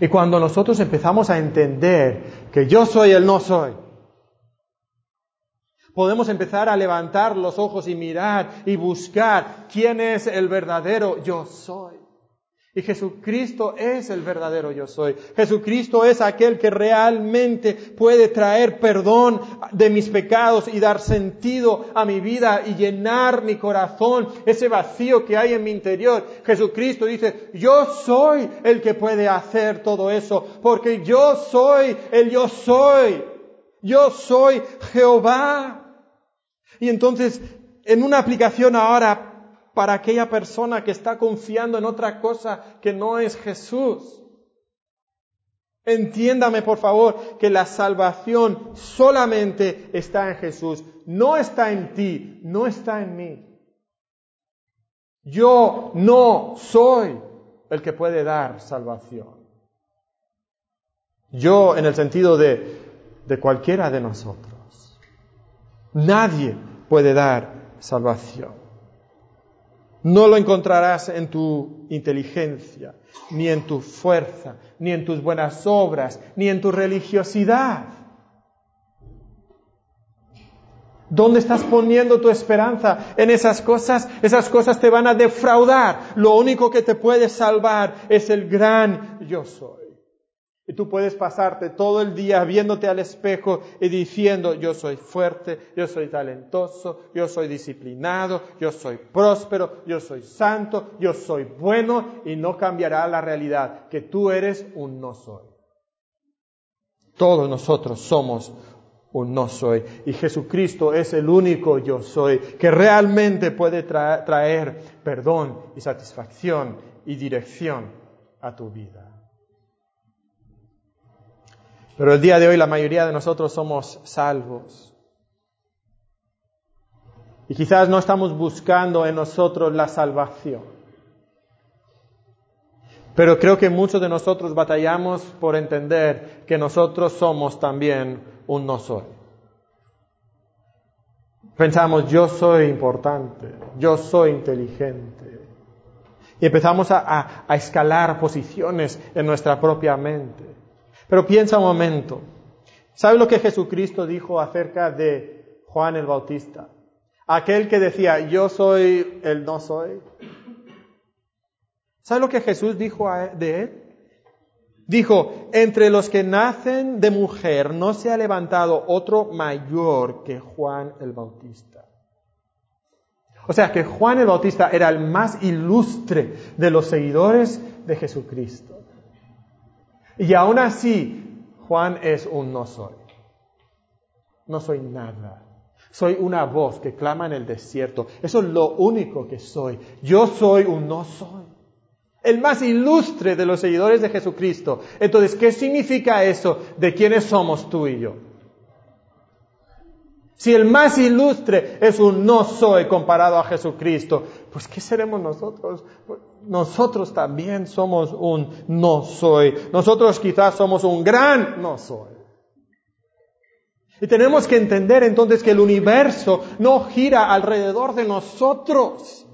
Y cuando nosotros empezamos a entender que yo soy el no soy, podemos empezar a levantar los ojos y mirar y buscar quién es el verdadero yo soy. Y Jesucristo es el verdadero yo soy. Jesucristo es aquel que realmente puede traer perdón de mis pecados y dar sentido a mi vida y llenar mi corazón, ese vacío que hay en mi interior. Jesucristo dice, yo soy el que puede hacer todo eso, porque yo soy el yo soy. Yo soy Jehová. Y entonces, en una aplicación ahora para aquella persona que está confiando en otra cosa que no es Jesús. Entiéndame, por favor, que la salvación solamente está en Jesús, no está en ti, no está en mí. Yo no soy el que puede dar salvación. Yo en el sentido de, de cualquiera de nosotros. Nadie puede dar salvación. No lo encontrarás en tu inteligencia, ni en tu fuerza, ni en tus buenas obras, ni en tu religiosidad. ¿Dónde estás poniendo tu esperanza? En esas cosas, esas cosas te van a defraudar. Lo único que te puede salvar es el gran yo soy. Y tú puedes pasarte todo el día viéndote al espejo y diciendo, yo soy fuerte, yo soy talentoso, yo soy disciplinado, yo soy próspero, yo soy santo, yo soy bueno y no cambiará la realidad, que tú eres un no soy. Todos nosotros somos un no soy. Y Jesucristo es el único yo soy que realmente puede traer perdón y satisfacción y dirección a tu vida. Pero el día de hoy la mayoría de nosotros somos salvos. Y quizás no estamos buscando en nosotros la salvación. Pero creo que muchos de nosotros batallamos por entender que nosotros somos también un no soy. Pensamos, yo soy importante, yo soy inteligente. Y empezamos a, a escalar posiciones en nuestra propia mente. Pero piensa un momento. ¿Sabe lo que Jesucristo dijo acerca de Juan el Bautista? Aquel que decía, yo soy el no soy. ¿Sabe lo que Jesús dijo de él? Dijo, entre los que nacen de mujer no se ha levantado otro mayor que Juan el Bautista. O sea que Juan el Bautista era el más ilustre de los seguidores de Jesucristo. Y aún así, Juan es un no soy. No soy nada. Soy una voz que clama en el desierto. Eso es lo único que soy. Yo soy un no soy. El más ilustre de los seguidores de Jesucristo. Entonces, ¿qué significa eso de quiénes somos tú y yo? Si el más ilustre es un no soy comparado a Jesucristo, pues ¿qué seremos nosotros? Nosotros también somos un no soy. Nosotros quizás somos un gran no soy. Y tenemos que entender entonces que el universo no gira alrededor de nosotros.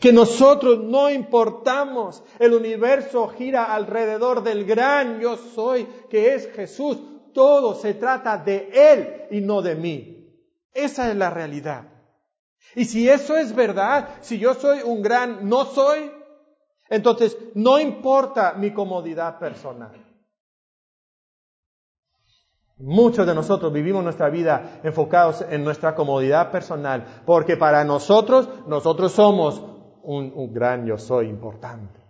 Que nosotros no importamos. El universo gira alrededor del gran yo soy, que es Jesús todo se trata de Él y no de mí. Esa es la realidad. Y si eso es verdad, si yo soy un gran no soy, entonces no importa mi comodidad personal. Muchos de nosotros vivimos nuestra vida enfocados en nuestra comodidad personal, porque para nosotros, nosotros somos un, gran yo soy importante.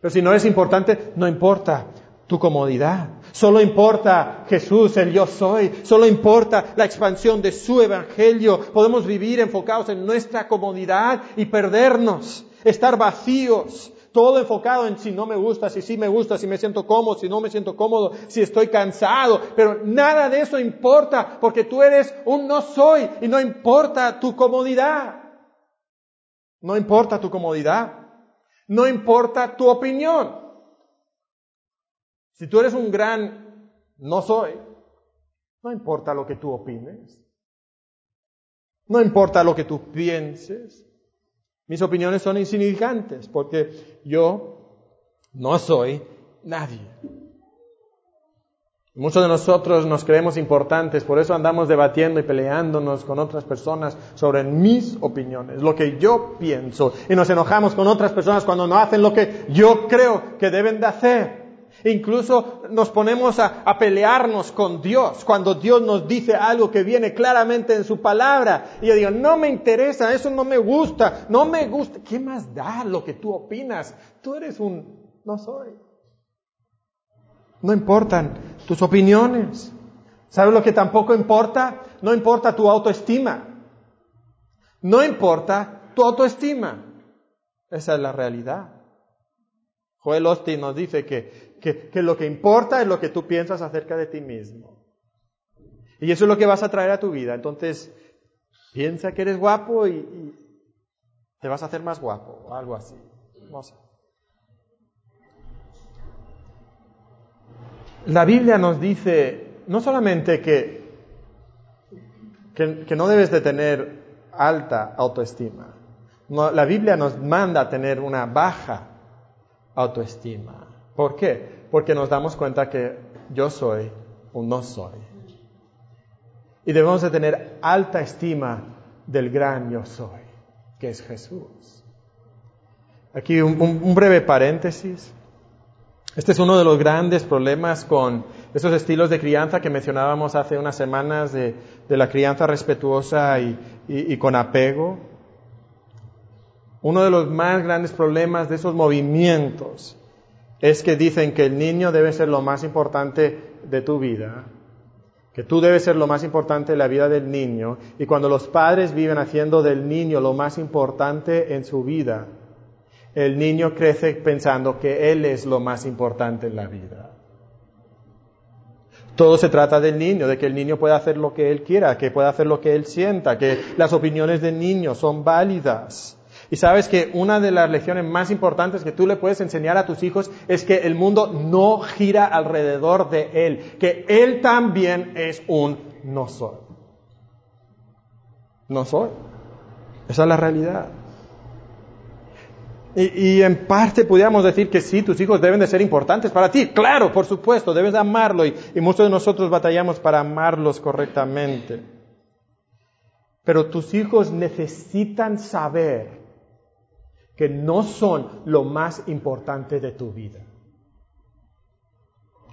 Pero si no es importante, no importa tu comodidad. Solo importa Jesús, el yo soy. Solo importa la expansión de su evangelio. Podemos vivir enfocados en nuestra comodidad y perdernos, estar vacíos. Todo enfocado en si no me gusta, si sí me gusta, si me siento cómodo, si no me siento cómodo, si estoy cansado. Pero nada de eso importa porque tú eres un no soy y no importa tu comodidad. No importa tu comodidad. No importa tu opinión. Si tú eres un gran no soy, no importa lo que tú opines. No importa lo que tú pienses. Mis opiniones son insignificantes porque yo no soy nadie. Muchos de nosotros nos creemos importantes, por eso andamos debatiendo y peleándonos con otras personas sobre mis opiniones, lo que yo pienso, y nos enojamos con otras personas cuando no hacen lo que yo creo que deben de hacer. Incluso nos ponemos a, pelearnos con Dios cuando Dios nos dice algo que viene claramente en su palabra. Y yo digo, no me interesa, eso no me gusta, no me gusta. ¿Qué más da lo que tú opinas? Tú eres un, no soy. No importan tus opiniones. ¿Sabes lo que tampoco importa? No importa tu autoestima. No importa tu autoestima. Esa es la realidad. Joel Osteen nos dice que, que, lo que importa es lo que tú piensas acerca de ti mismo. Y eso es lo que vas a traer a tu vida. Entonces, piensa que eres guapo y, te vas a hacer más guapo o algo así. No sé. La Biblia nos dice no solamente que, que, no debes de tener alta autoestima, la Biblia nos manda a tener una baja autoestima. ¿Por qué? Porque nos damos cuenta que yo soy o no soy. Y debemos de tener alta estima del gran yo soy, que es Jesús. Aquí un breve paréntesis. Este es uno de los grandes problemas con esos estilos de crianza que mencionábamos hace unas semanas de, la crianza respetuosa y, con apego. Uno de los más grandes problemas de esos movimientos es que dicen que el niño debe ser lo más importante de tu vida, que tú debes ser lo más importante de la vida del niño, y cuando los padres viven haciendo del niño lo más importante en su vida, el niño crece pensando que él es lo más importante en la vida. Todo se trata del niño, de que el niño pueda hacer lo que él quiera, que pueda hacer lo que él sienta, que las opiniones del niño son válidas. Y sabes que una de las lecciones más importantes que tú le puedes enseñar a tus hijos es que el mundo no gira alrededor de él, que él también es un no soy. No soy. Esa es la realidad. Y, en parte pudiéramos decir que sí, tus hijos deben de ser importantes para ti. Claro, por supuesto, debes de amarlo y muchos de nosotros batallamos para amarlos correctamente. Pero tus hijos necesitan saber que no son lo más importante de tu vida.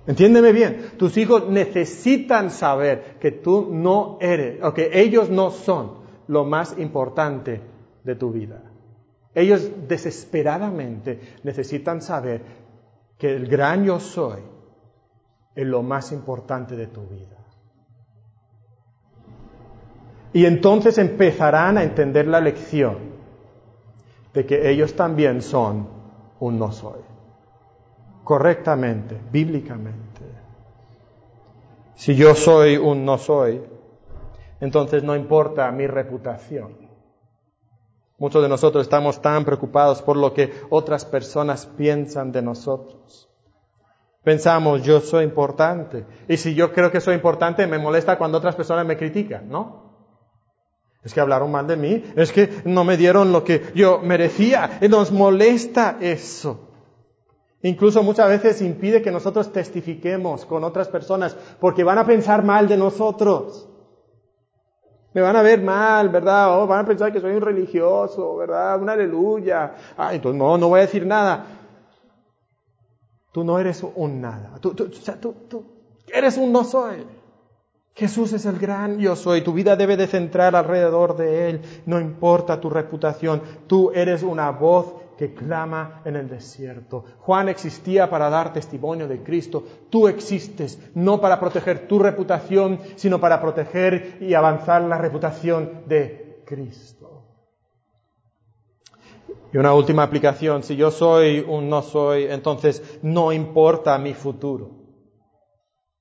Entiéndeme bien, tus hijos necesitan saber que tú no eres, o que ellos no son lo más importante de tu vida. Ellos desesperadamente necesitan saber que el gran yo soy es lo más importante de tu vida. Y entonces empezarán a entender la lección de que ellos también son un no soy. Correctamente, bíblicamente. Si yo soy un no soy, entonces no importa mi reputación. Muchos de nosotros estamos tan preocupados por lo que otras personas piensan de nosotros. Pensamos, yo soy importante. Y si yo creo que soy importante, me molesta cuando otras personas me critican, ¿no? Es que hablaron mal de mí, es que no me dieron lo que yo merecía. Nos molesta eso. Incluso muchas veces impide que nosotros testifiquemos con otras personas porque van a pensar mal de nosotros. Me van a ver mal, ¿verdad? Oh, van a pensar que soy un religioso, ¿verdad? Una aleluya. Ay, entonces no, no voy a decir nada. Tú no eres un nada. Tú, tú, tú, tú eres un no soy. Jesús es el gran yo soy. Tu vida debe de centrar alrededor de Él. No importa tu reputación. Tú eres una voz que clama en el desierto. Juan existía para dar testimonio de Cristo. Tú existes no para proteger tu reputación, sino para proteger y avanzar la reputación de Cristo. Y una última aplicación, si yo soy un no soy, entonces no importa mi futuro.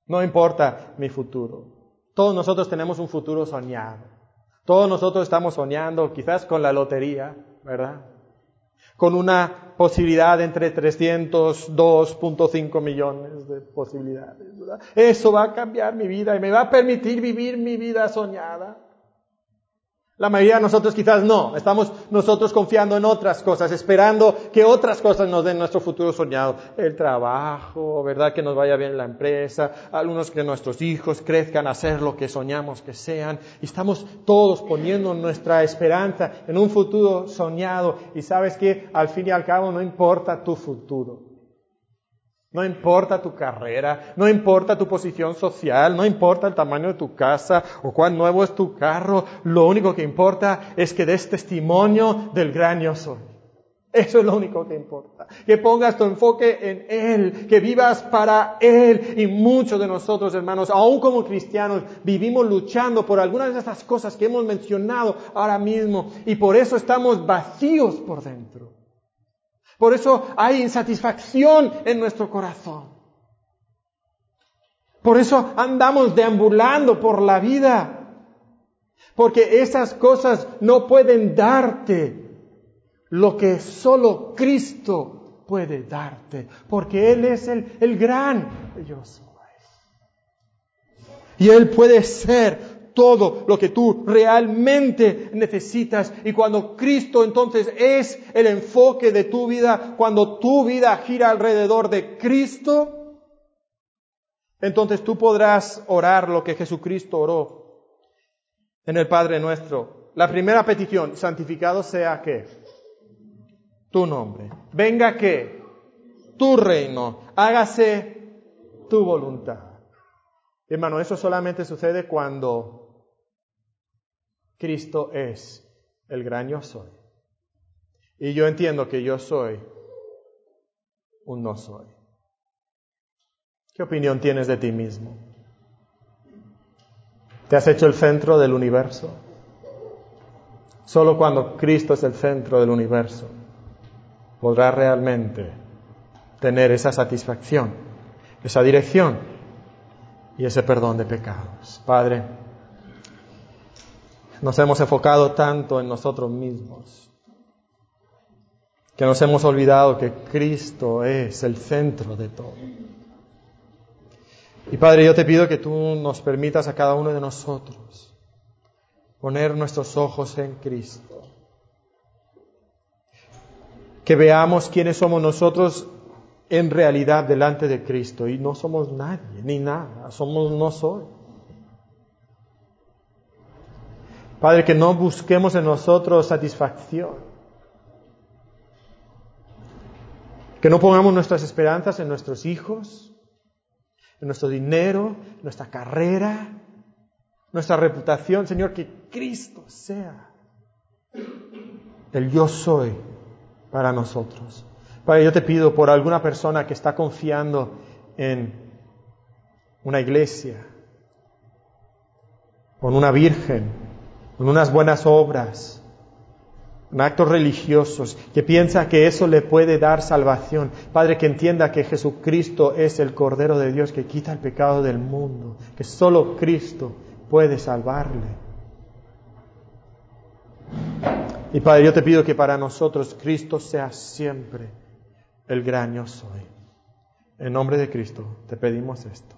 No importa mi futuro. Todos nosotros tenemos un futuro soñado. Todos nosotros estamos soñando quizás con la lotería, ¿verdad? con una posibilidad entre 302.5 millones de posibilidades. Eso va a cambiar mi vida y me va a permitir vivir mi vida soñada. La mayoría de nosotros quizás no. Estamos nosotros confiando en otras cosas, esperando que otras cosas nos den nuestro futuro soñado. El trabajo, ¿verdad? Que nos vaya bien la empresa, algunos que nuestros hijos crezcan a ser lo que soñamos que sean. Y estamos todos poniendo nuestra esperanza en un futuro soñado. Y sabes que al fin y al cabo no importa tu futuro. No importa tu carrera, no importa tu posición social, no importa el tamaño de tu casa o cuán nuevo es tu carro, lo único que importa es que des testimonio del gran yo soy. Eso es lo único que importa. Que pongas tu enfoque en Él, que vivas para Él. Y muchos de nosotros, hermanos, aún como cristianos, vivimos luchando por algunas de estas cosas que hemos mencionado ahora mismo. Y por eso estamos vacíos por dentro. Por eso hay insatisfacción en nuestro corazón. Por eso andamos deambulando por la vida. Porque esas cosas no pueden darte lo que solo Cristo puede darte. Porque Él es el, el gran yo soy. Y Él puede ser todo lo que tú realmente necesitas. Y cuando Cristo entonces es el enfoque de tu vida, cuando tu vida gira alrededor de Cristo, entonces tú podrás orar lo que Jesucristo oró en el Padre nuestro. La primera petición, santificado sea que tu nombre. Venga que tu reino, hágase tu voluntad. Hermano, eso solamente sucede cuando Cristo es el gran yo soy. Y yo entiendo que yo soy un no soy. ¿Qué opinión tienes de ti mismo? ¿Te has hecho el centro del universo? Solo cuando Cristo es el centro del universo podrás realmente tener esa satisfacción, esa dirección y ese perdón de pecados. Padre, nos hemos enfocado tanto en nosotros mismos que nos hemos olvidado que Cristo es el centro de todo. Y Padre, yo te pido que tú nos permitas a cada uno de nosotros poner nuestros ojos en Cristo. Que veamos quiénes somos nosotros en realidad delante de Cristo. Y no somos nadie, ni nada. Somos no soy. Padre, que no busquemos en nosotros satisfacción. Que no pongamos nuestras esperanzas en nuestros hijos, en nuestro dinero, en nuestra carrera, nuestra reputación. Señor, que Cristo sea el yo soy para nosotros. Padre, yo te pido por alguna persona que está confiando en una iglesia, con una virgen, con unas buenas obras, con actos religiosos, que piensa que eso le puede dar salvación. Padre, que entienda que Jesucristo es el Cordero de Dios que quita el pecado del mundo, que solo Cristo puede salvarle. Y Padre, yo te pido que para nosotros Cristo sea siempre el gran yo soy. En nombre de Cristo te pedimos esto.